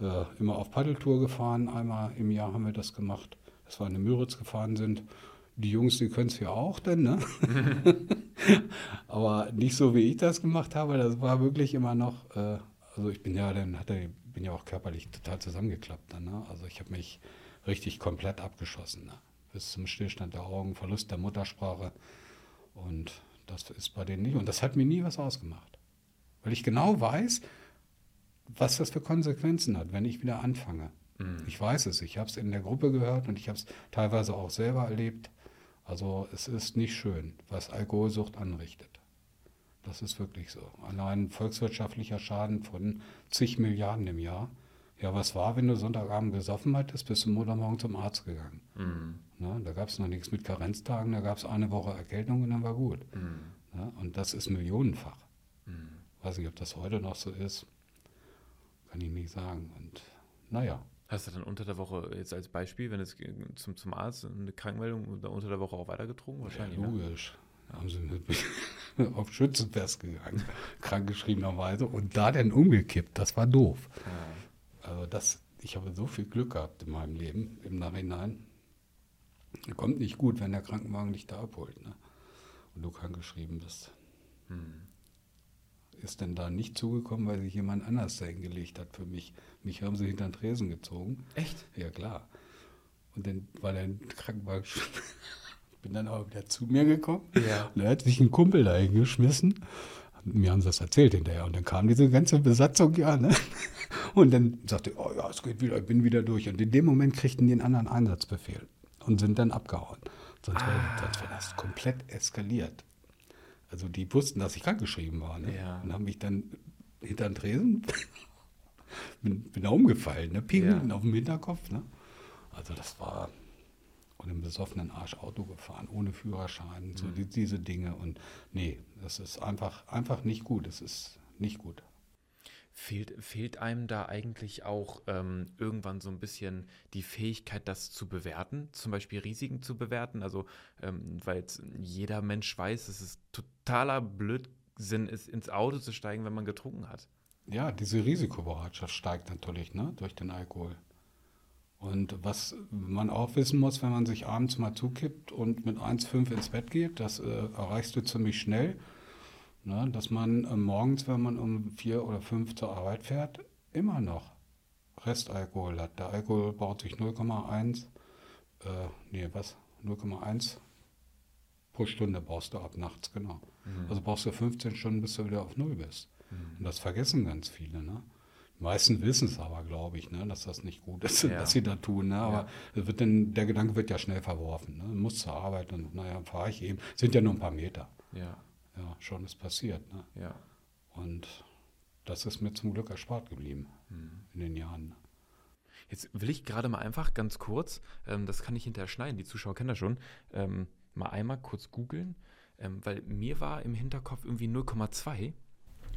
äh, immer auf Paddeltour gefahren. Einmal im Jahr haben wir das gemacht, dass wir in Müritz gefahren sind. Die Jungs, die können es ja auch dann, ne? [laughs] Aber nicht so, wie ich das gemacht habe. Das war wirklich immer noch, äh, also ich bin ja dann, hatte, bin ja auch körperlich total zusammengeklappt dann, ne? Also ich habe mich richtig komplett abgeschossen, ne? Bis zum Stillstand der Augen, Verlust der Muttersprache. Und das ist bei denen nicht. Und das hat mir nie was ausgemacht. Weil ich genau weiß, was das für Konsequenzen hat, wenn ich wieder anfange. Mhm. Ich weiß es, ich habe es in der Gruppe gehört und ich habe es teilweise auch selber erlebt. Also es ist nicht schön, was Alkoholsucht anrichtet. Das ist wirklich so. Allein volkswirtschaftlicher Schaden von zig Milliarden im Jahr. Ja, was war, wenn du Sonntagabend gesoffen hattest, bist du Montagmorgen zum Arzt gegangen. Mhm. Ne, da gab es noch nichts mit Karenztagen, da gab es eine Woche Erkältung und dann war gut. Mhm. Ne, und das ist millionenfach. Mhm. Weiß nicht, ob das heute noch so ist. Kann ich nicht sagen. Und naja. Hast du dann unter der Woche jetzt als Beispiel, wenn es zum, zum Arzt eine Krankmeldung unter der Woche auch weitergetrunken? Wahrscheinlich. Ja, ne? logisch. Ne? Haben sie mit [laughs] auf Schützenfest gegangen, krankgeschriebenerweise. Und da dann umgekippt. Das war doof. Ja. Also das, ich habe so viel Glück gehabt in meinem Leben im Nachhinein. Kommt nicht gut, wenn der Krankenwagen dich da abholt ne? und du krankgeschrieben bist. Hm ist denn da nicht zugekommen, weil sich jemand anders da hingelegt hat für mich. Mich haben sie hinter den Tresen gezogen. Echt? Ja, klar. Und dann war der Krankenwagen [laughs] bin dann auch wieder zu mir gekommen. Ja. Und da hat sich ein Kumpel da hingeschmissen. Mir haben sie das erzählt hinterher. Und dann kam diese ganze Besatzung ja. Ne? [laughs] Und dann sagte ich, oh ja, es geht wieder, ich bin wieder durch. Und in dem Moment kriegten die einen anderen Einsatzbefehl und sind dann abgehauen. Sonst wäre ah. das komplett eskaliert. Also die wussten, dass ich krankgeschrieben war. Ne? Ja. Und haben mich dann hinter den Tresen, [laughs] bin, bin da umgefallen, ne? Ping, ja. auf dem Hinterkopf. Ne? Also das war und im besoffenen Arsch Auto gefahren, ohne Führerschein, mhm. so die, diese Dinge. Und nee, das ist einfach, einfach nicht gut. Es ist nicht gut. Fehlt, fehlt einem da eigentlich auch ähm, irgendwann so ein bisschen die Fähigkeit, das zu bewerten, zum Beispiel Risiken zu bewerten? Also, ähm, weil jeder Mensch weiß, dass es totaler Blödsinn ist, ins Auto zu steigen, wenn man getrunken hat. Ja, diese Risikobereitschaft steigt natürlich ne, durch den Alkohol. Und was man auch wissen muss, wenn man sich abends mal zukippt und mit 1,5 ins Bett geht, das äh, erreichst du ziemlich schnell Ne, dass man äh, morgens, wenn man um vier oder fünf zur Arbeit fährt, immer noch Restalkohol hat. Der Alkohol baut sich 0,1, äh, nee, was? 0,1 pro Stunde brauchst du ab nachts, genau. Mhm. Also brauchst du 15 Stunden, bis du wieder auf Null bist. Mhm. Und das vergessen ganz viele, ne? Meisten wissen es aber, glaube ich, ne, dass das nicht gut ist, Ja. was sie da tun. Ne? Aber Ja. wird dann, der Gedanke wird ja schnell verworfen. Ne? Du musst zur Arbeit und naja, fahre ich eben. Sind ja nur ein paar Meter. Ja, Ja, schon ist passiert. Ne? ja. Und das ist mir zum Glück erspart geblieben Mhm. in den Jahren. Jetzt will ich gerade mal einfach ganz kurz, ähm, das kann ich hinterher schneiden, die Zuschauer kennen das schon, ähm, mal einmal kurz googeln, ähm, weil mir war im Hinterkopf irgendwie 0,2.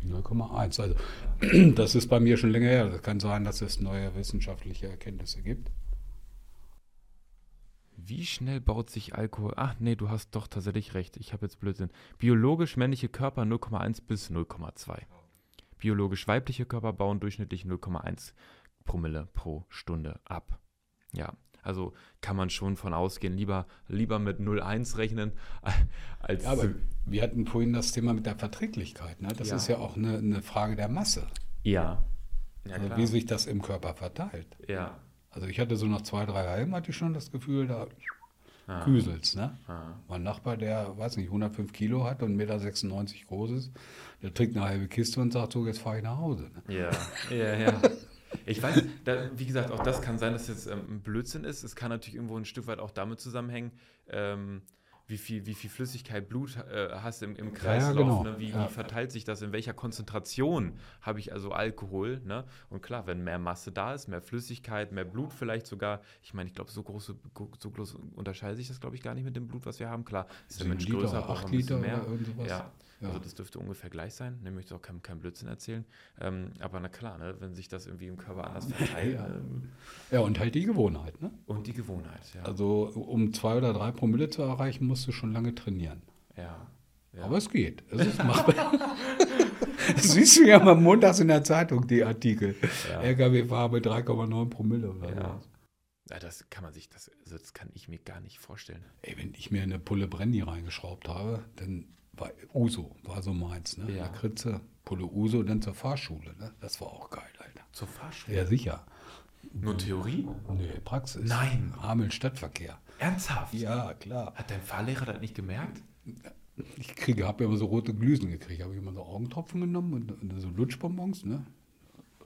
0,1. Also [clears throat] das ist bei mir schon länger her. Das kann sein, dass es neue wissenschaftliche Erkenntnisse gibt. Wie schnell baut sich Alkohol? Ach nee, du hast doch tatsächlich recht. Ich habe jetzt Blödsinn. Biologisch männliche Körper 0,1 bis 0,2. Biologisch weibliche Körper bauen durchschnittlich 0,1 Promille pro Stunde ab. Ja, also kann man schon von ausgehen. Lieber, lieber mit 0,1 rechnen [laughs] als. Ja, aber wir hatten vorhin das Thema mit der Verträglichkeit. Ne? Das Ja. ist ja auch eine, eine Frage der Masse, ja. Ja, also wie sich das im Körper verteilt. ja. Also ich hatte so nach zwei, drei Halben hatte ich schon das Gefühl, da Ah. küselt's. Ne? Ah. Mein Nachbar, der, weiß nicht, 105 Kilo hat und 1,96 Meter groß ist, der trinkt eine halbe Kiste und sagt so, jetzt fahre ich nach Hause. Ne? Ja, ja, ja. [laughs] Ich weiß, da, wie gesagt, auch das kann sein, dass jetzt ähm, ein Blödsinn ist. Es kann natürlich irgendwo ein Stück weit auch damit zusammenhängen, ähm, wie, viel, wie viel Flüssigkeit Blut äh, hast im, im Kreislauf. genau. Ne? Wie, Ja. wie verteilt sich das? In welcher Konzentration habe ich also Alkohol? Ne? Und klar, wenn mehr Masse da ist, mehr Flüssigkeit, mehr Blut vielleicht sogar. Ich meine, ich glaube, so, große, so groß unterscheidet sich das, glaube ich, gar nicht mit dem Blut, was wir haben. Klar, ist der Mensch größer, braucht ein bisschen Liter mehr. oder irgend sowas. Ja, Ja. also das dürfte ungefähr gleich sein. Ne, möchte auch kein, kein Blödsinn erzählen. Ähm, aber na klar, ne, wenn sich das irgendwie im Körper anders verteilt. Ja. ähm, Ja, und halt die Gewohnheit. Ne? und die Gewohnheit, ja. Also um zwei oder drei Promille zu erreichen, musst du schon lange trainieren. ja. ja. Aber es geht. Es ist machbar. [laughs] das siehst du ja mal montags in der Zeitung, die Artikel. Ja. LKW-Fahrer mit 3,9 Promille oder ja. so. ja, das kann man sich, das, also das kann ich mir gar nicht vorstellen. Ey, wenn ich mir eine Pulle Brandy reingeschraubt habe, dann war Uso, war so meins. Ne? Ja. Lakritze, Pulle Uso, dann zur Fahrschule. Ne? Das war auch geil, Alter. Zur Fahrschule? Ja, sicher. Nur Theorie? Nee, Praxis. Nein. Hameln Stadtverkehr. Ernsthaft? Ja, klar. Hat dein Fahrlehrer das nicht gemerkt? Ich kriege, habe ja immer so rote Glüsen gekriegt. Habe ich immer so Augentropfen genommen und, und so Lutschbonbons. Ne?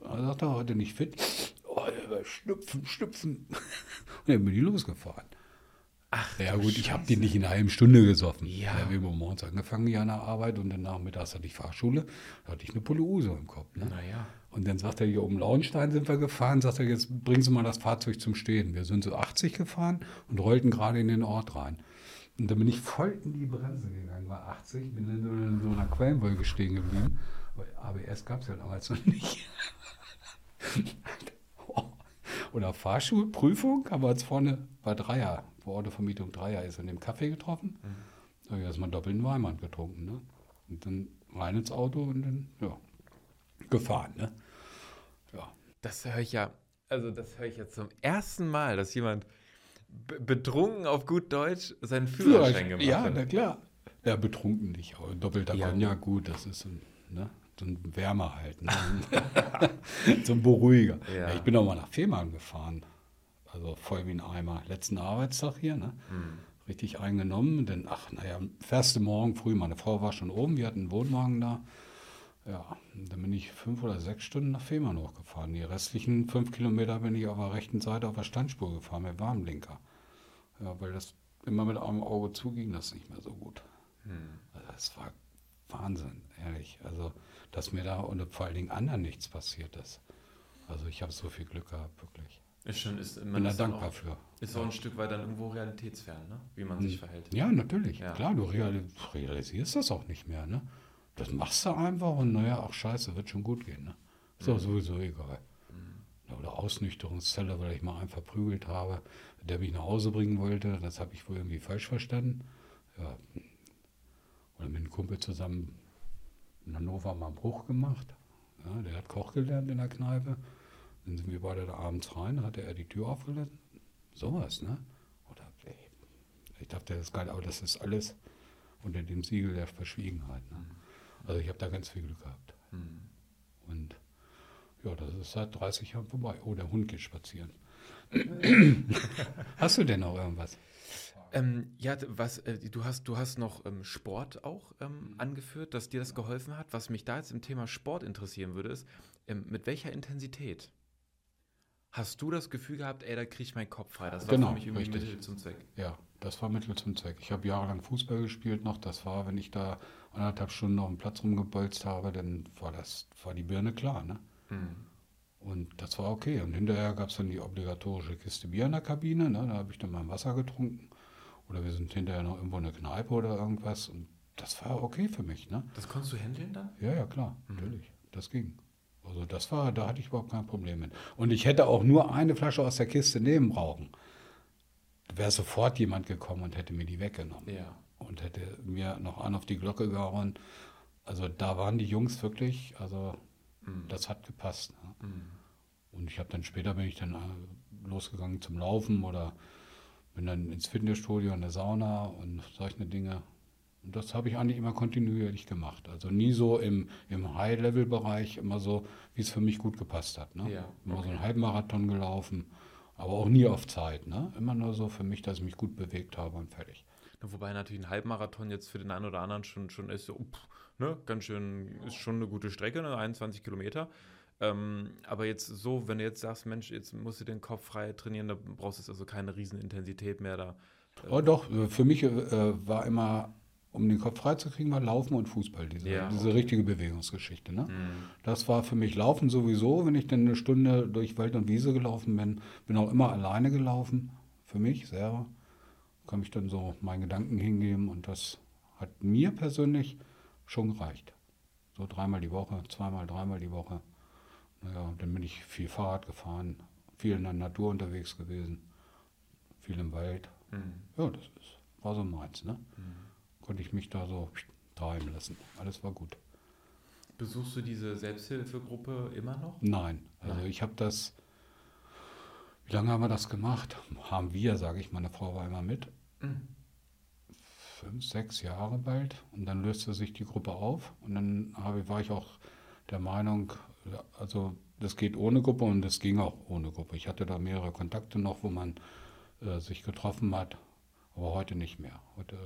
Da sagt er, heute nicht fit. Oh, schnupfen, schnupfen. [laughs] Und dann bin ich losgefahren. Ach, Ja gut, ich habe Scheiße. die nicht in einer halben Stunde gesoffen. Ja. Wir haben morgens angefangen hier an der Arbeit und dann nachmittags hatte ich Fahrschule. Da hatte ich eine Pulle Uso im Kopf. Ne? Naja. Und dann sagt er, hier um Lauenstein sind wir gefahren, sagt er, jetzt bringen Sie mal das Fahrzeug zum Stehen. Wir sind so 80 gefahren und rollten gerade in den Ort rein. Und dann bin ich voll in die Bremse gegangen, war 80, bin dann so in so einer Quellenwolke stehen geblieben. ABS gab es ja damals noch nicht. [laughs] Oder Fahrschulprüfung, wir uns vorne bei Dreier, vor Autovermietung Dreier ist in dem Café getroffen. Da habe ich erstmal doppelten Weinmann getrunken. Ne? Und dann rein ins Auto und dann, ja, gefahren. Ne? Ja. Das höre ich ja, also das höre ich jetzt zum ersten Mal, dass jemand be- betrunken auf gut Deutsch seinen Führerschein gemacht ja, hat. na klar. Ja, betrunken nicht. Aber doppelter Ja. Cognac, gut, das ist ein, ne, so ein Wärmer halt. Ne? [laughs] [laughs] so ein Beruhiger. Ja. Ja. ich bin auch mal nach Fehmarn gefahren. Also voll wie ein Eimer. Letzten Arbeitstag hier, ne? Hm. Richtig eingenommen. Dann, ach, naja, erste Morgen früh, meine Frau war schon oben, wir hatten einen Wohnwagen da. Ja, dann bin ich fünf oder sechs Stunden nach Fehmarn hochgefahren. Die restlichen fünf Kilometer bin ich auf der rechten Seite auf der Standspur gefahren mit Warnblinker. Ja, weil das immer mit einem Auge zuging, das nicht mehr so gut. Hm. Also das war Wahnsinn, ehrlich. Also, dass mir da und vor allen Dingen anderen nichts passiert ist. Also ich habe so viel Glück gehabt, wirklich. Ist schon, ist, man Bin da ist dankbar auch, für. Ist auch ein Stück weit dann irgendwo realitätsfern, ne? wie man sich verhält. Ja, natürlich. Ja. Klar, du reali- realisierst das auch nicht mehr. Ne? Das machst du einfach und naja, ach scheiße, wird schon gut gehen. Ne? Ist Mhm. doch sowieso egal. Oder Ausnüchterungszelle, weil ich mal einen verprügelt habe, der mich nach Hause bringen wollte. Das habe ich wohl irgendwie falsch verstanden. Ja. Oder mit einem Kumpel zusammen in Hannover mal einen Bruch gemacht. Ja, der hat Koch gelernt in der Kneipe. Dann sind wir beide da abends rein, hatte er die Tür aufgelassen. Sowas, ne? Oder, ey, ich dachte, das ist geil, aber das ist alles unter dem Siegel der Verschwiegenheit. Ne? Also ich habe da ganz viel Glück gehabt. Hm. Und Ja, das ist seit 30 Jahren vorbei. Oh, der Hund geht spazieren. [laughs] Hast du denn noch irgendwas? Ähm, ja, was, äh, du, hast, du hast noch ähm, Sport auch ähm, angeführt, dass dir das geholfen hat. Was mich da jetzt im Thema Sport interessieren würde, ist, ähm, mit welcher Intensität hast du das Gefühl gehabt, ey, da kriege ich meinen Kopf frei? Das war Genau, für mich irgendwie richtig. Mittel zum Zweck. Ja, das war Mittel zum Zweck. Ich habe jahrelang Fußball gespielt noch. Das war, wenn ich da anderthalb Stunden auf dem Platz rumgebolzt habe, dann war das, war die Birne klar, ne? Mhm. Und das war okay. Und hinterher gab es dann die obligatorische Kiste Bier in der Kabine. Ne? Da habe ich dann mal Wasser getrunken. Oder wir sind hinterher noch irgendwo in eine Kneipe oder irgendwas. Und das war okay für mich. Ne? Das konntest du handeln dann? Ja, ja, klar, natürlich. Das ging. Also das war, da hatte ich überhaupt kein Problem mit. Und ich hätte auch nur eine Flasche aus der Kiste nehmen brauchen. Da wäre sofort jemand gekommen und hätte mir die weggenommen. Ja. Und hätte mir noch an auf die Glocke gehauen. Also da waren die Jungs wirklich, also das hat gepasst. Ne? Und ich habe dann später bin ich dann äh, losgegangen zum Laufen oder bin dann ins Fitnessstudio, in der Sauna und solche Dinge. Und das habe ich eigentlich immer kontinuierlich gemacht. Also nie so im, im High-Level-Bereich, immer so, wie es für mich gut gepasst hat. Ne? Ja, Immer so okay. einen Halbmarathon gelaufen, aber auch nie auf Zeit. Ne? Immer nur so für mich, dass ich mich gut bewegt habe und fertig. Wobei natürlich ein Halbmarathon jetzt für den einen oder anderen schon, schon ist so, pff, ne, ganz schön, ist schon eine gute Strecke, ne, 21 Kilometer. Ähm, aber jetzt so, wenn du jetzt sagst, Mensch, jetzt musst du den Kopf frei trainieren, da brauchst du jetzt also keine Riesenintensität mehr da. Oh doch, äh, für mich äh, war immer, um den Kopf freizukriegen, war Laufen und Fußball, diese, Ja, diese richtige Bewegungsgeschichte. Ne? Mhm. Das war für mich Laufen sowieso, wenn ich dann eine Stunde durch Wald und Wiese gelaufen bin, bin auch immer alleine gelaufen, für mich selber. Kann mich dann so meinen Gedanken hingeben und das hat mir persönlich schon gereicht. So dreimal die Woche, zweimal, dreimal die Woche. Naja, dann bin ich viel Fahrrad gefahren, viel in der Natur unterwegs gewesen, viel im Wald. Mhm. Ja, das ist, war so meins. Ne? Konnte ich mich da so treiben lassen. Alles war gut. Besuchst du diese Selbsthilfegruppe immer noch? Nein, also Nein. ich habe das. Wie lange haben wir das gemacht? Haben wir, sage ich, meine Frau war immer mit. Mhm. Fünf, sechs Jahre bald. Und dann löste sich die Gruppe auf. Und dann habe, war ich auch der Meinung, also das geht ohne Gruppe und das ging auch ohne Gruppe. Ich hatte da mehrere Kontakte noch, wo man äh, sich getroffen hat, aber heute nicht mehr. Heute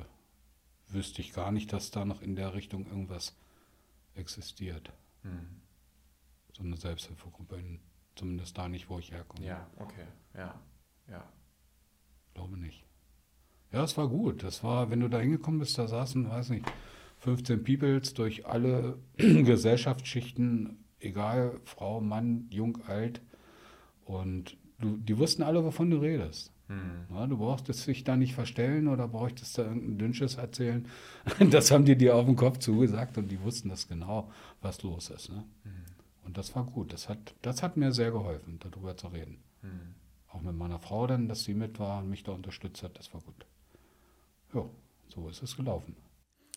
wüsste ich gar nicht, dass da noch in der Richtung irgendwas existiert. Mhm. So eine Selbsthilfegruppe, in, zumindest da nicht, wo ich herkomme. Ja, okay, ja, ja. Glaube nicht. Ja, es war gut. Das war, wenn du da hingekommen bist, da saßen, weiß nicht, 15 Peoples durch alle [clears throat] Gesellschaftsschichten, egal, Frau, Mann, jung, alt. Und du, die wussten alle, wovon du redest. Mhm. Ja, du brauchtest dich da nicht verstellen oder brauchtest da irgendein Dünnsches erzählen. [laughs] Das haben die dir auf den Kopf zugesagt und die wussten das genau, was los ist. Ne? Und das war gut. Das hat, das hat mir sehr geholfen, darüber zu reden. Mhm. Auch mit meiner Frau dann, dass sie mit war und mich da unterstützt hat, das war gut. Ja, so ist es gelaufen.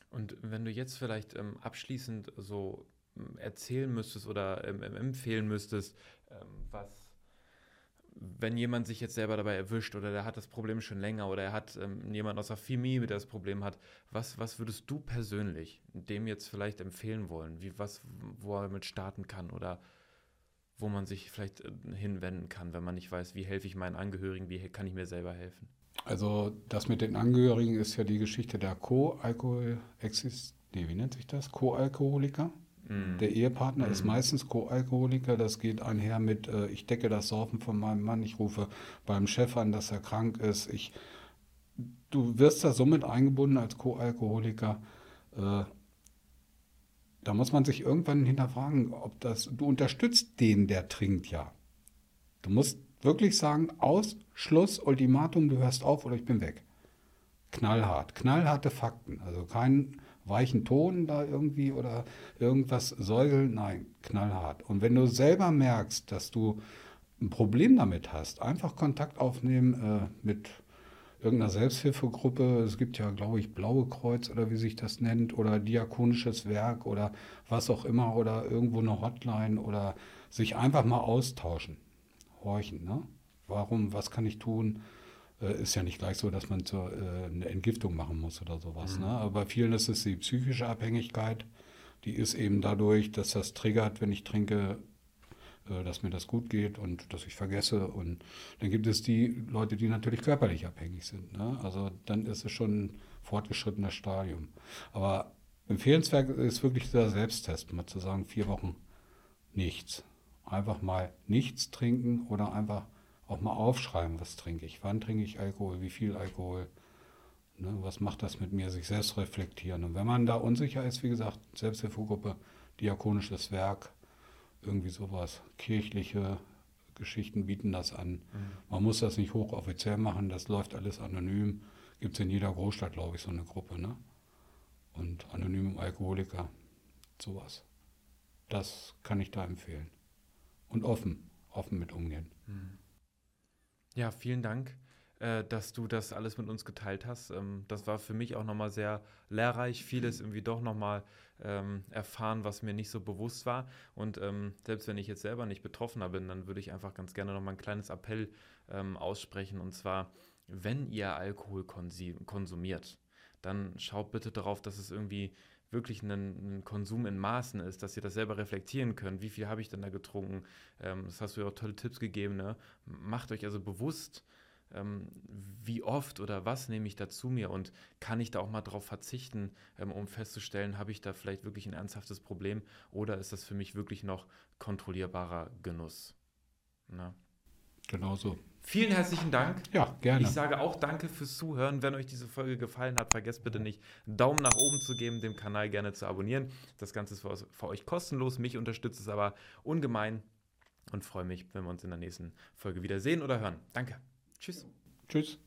Und wenn du jetzt vielleicht ähm, abschließend so ähm, erzählen müsstest oder ähm, empfehlen müsstest, ähm, was, wenn jemand sich jetzt selber dabei erwischt oder der hat das Problem schon länger oder er hat ähm, jemand aus der Familie, der das Problem hat, was, was würdest du persönlich dem jetzt vielleicht empfehlen wollen? Wie, was, wo er mit starten kann oder wo man sich vielleicht äh, hinwenden kann, wenn man nicht weiß, wie helfe ich meinen Angehörigen, wie kann ich mir selber helfen? Also das mit den Angehörigen ist ja die Geschichte der Co-Alkohol, nee, wie nennt sich das? Co-Alkoholiker. Mhm. Der Ehepartner ist Mhm. meistens Co-Alkoholiker. Das geht einher mit, äh, ich decke das Saufen von meinem Mann, ich rufe beim Chef an, dass er krank ist. Ich, du wirst da somit eingebunden als Co-Alkoholiker. Äh, da muss man sich irgendwann hinterfragen, ob das, du unterstützt den, der trinkt ja. Du musst wirklich sagen, aus, Schluss, Ultimatum, du hörst auf oder ich bin weg. Knallhart, knallharte Fakten. Also keinen weichen Ton da irgendwie oder irgendwas säuseln, nein, knallhart. Und wenn du selber merkst, dass du ein Problem damit hast, einfach Kontakt aufnehmen äh, mit irgendeiner Selbsthilfegruppe. Es gibt ja, glaube ich, Blaue Kreuz oder wie sich das nennt oder Diakonisches Werk oder was auch immer oder irgendwo eine Hotline oder sich einfach mal austauschen, horchen. Ne? Warum, was kann ich tun? Äh, ist ja nicht gleich so, dass man zur, äh, eine Entgiftung machen muss oder sowas. Ne? Aber bei vielen ist es die psychische Abhängigkeit. Die ist eben dadurch, dass das triggert, wenn ich trinke, äh, dass mir das gut geht und dass ich vergesse. Und dann gibt es die Leute, die natürlich körperlich abhängig sind. Ne? Also dann ist es schon ein fortgeschrittenes Stadium. Aber empfehlenswert ist wirklich der Selbsttest, mal zu sagen, vier Wochen nichts. Einfach mal nichts trinken oder einfach auch mal aufschreiben, was trinke ich, wann trinke ich Alkohol, wie viel Alkohol, ne, was macht das mit mir, sich selbst reflektieren. Und wenn man da unsicher ist, wie gesagt, Selbsthilfegruppe, diakonisches Werk, irgendwie sowas, kirchliche Geschichten bieten das an. Mhm. Man muss das nicht hochoffiziell machen, das läuft alles anonym. Gibt es in jeder Großstadt, glaube ich, so eine Gruppe. Ne? Und anonyme Alkoholiker, sowas. Das kann ich da empfehlen. Und offen, offen mit umgehen. Mhm. Ja, vielen Dank, äh, dass du das alles mit uns geteilt hast. Ähm, das war für mich auch nochmal sehr lehrreich, vieles irgendwie doch nochmal ähm, erfahren, was mir nicht so bewusst war. Und ähm, selbst wenn ich jetzt selber nicht Betroffener bin, dann würde ich einfach ganz gerne nochmal ein kleines Appell ähm, aussprechen. Und zwar, wenn ihr Alkohol konsumiert, dann schaut bitte darauf, dass es irgendwie wirklich ein, Konsum in Maßen ist, dass ihr das selber reflektieren könnt. Wie viel habe ich denn da getrunken? Ähm, das hast du ja auch tolle Tipps gegeben. Ne? Macht euch also bewusst, ähm, wie oft oder was nehme ich da zu mir und kann ich da auch mal drauf verzichten, ähm, um festzustellen, habe ich da vielleicht wirklich ein ernsthaftes Problem oder ist das für mich wirklich noch kontrollierbarer Genuss? Ne? Genau so. Vielen herzlichen Dank. Ja, gerne. Ich sage auch danke fürs Zuhören. Wenn euch diese Folge gefallen hat, vergesst bitte nicht, einen Daumen nach oben zu geben, dem Kanal gerne zu abonnieren. Das Ganze ist für euch kostenlos. Mich unterstützt es aber ungemein und freue mich, wenn wir uns in der nächsten Folge wieder sehen oder hören. Danke. Tschüss. Tschüss.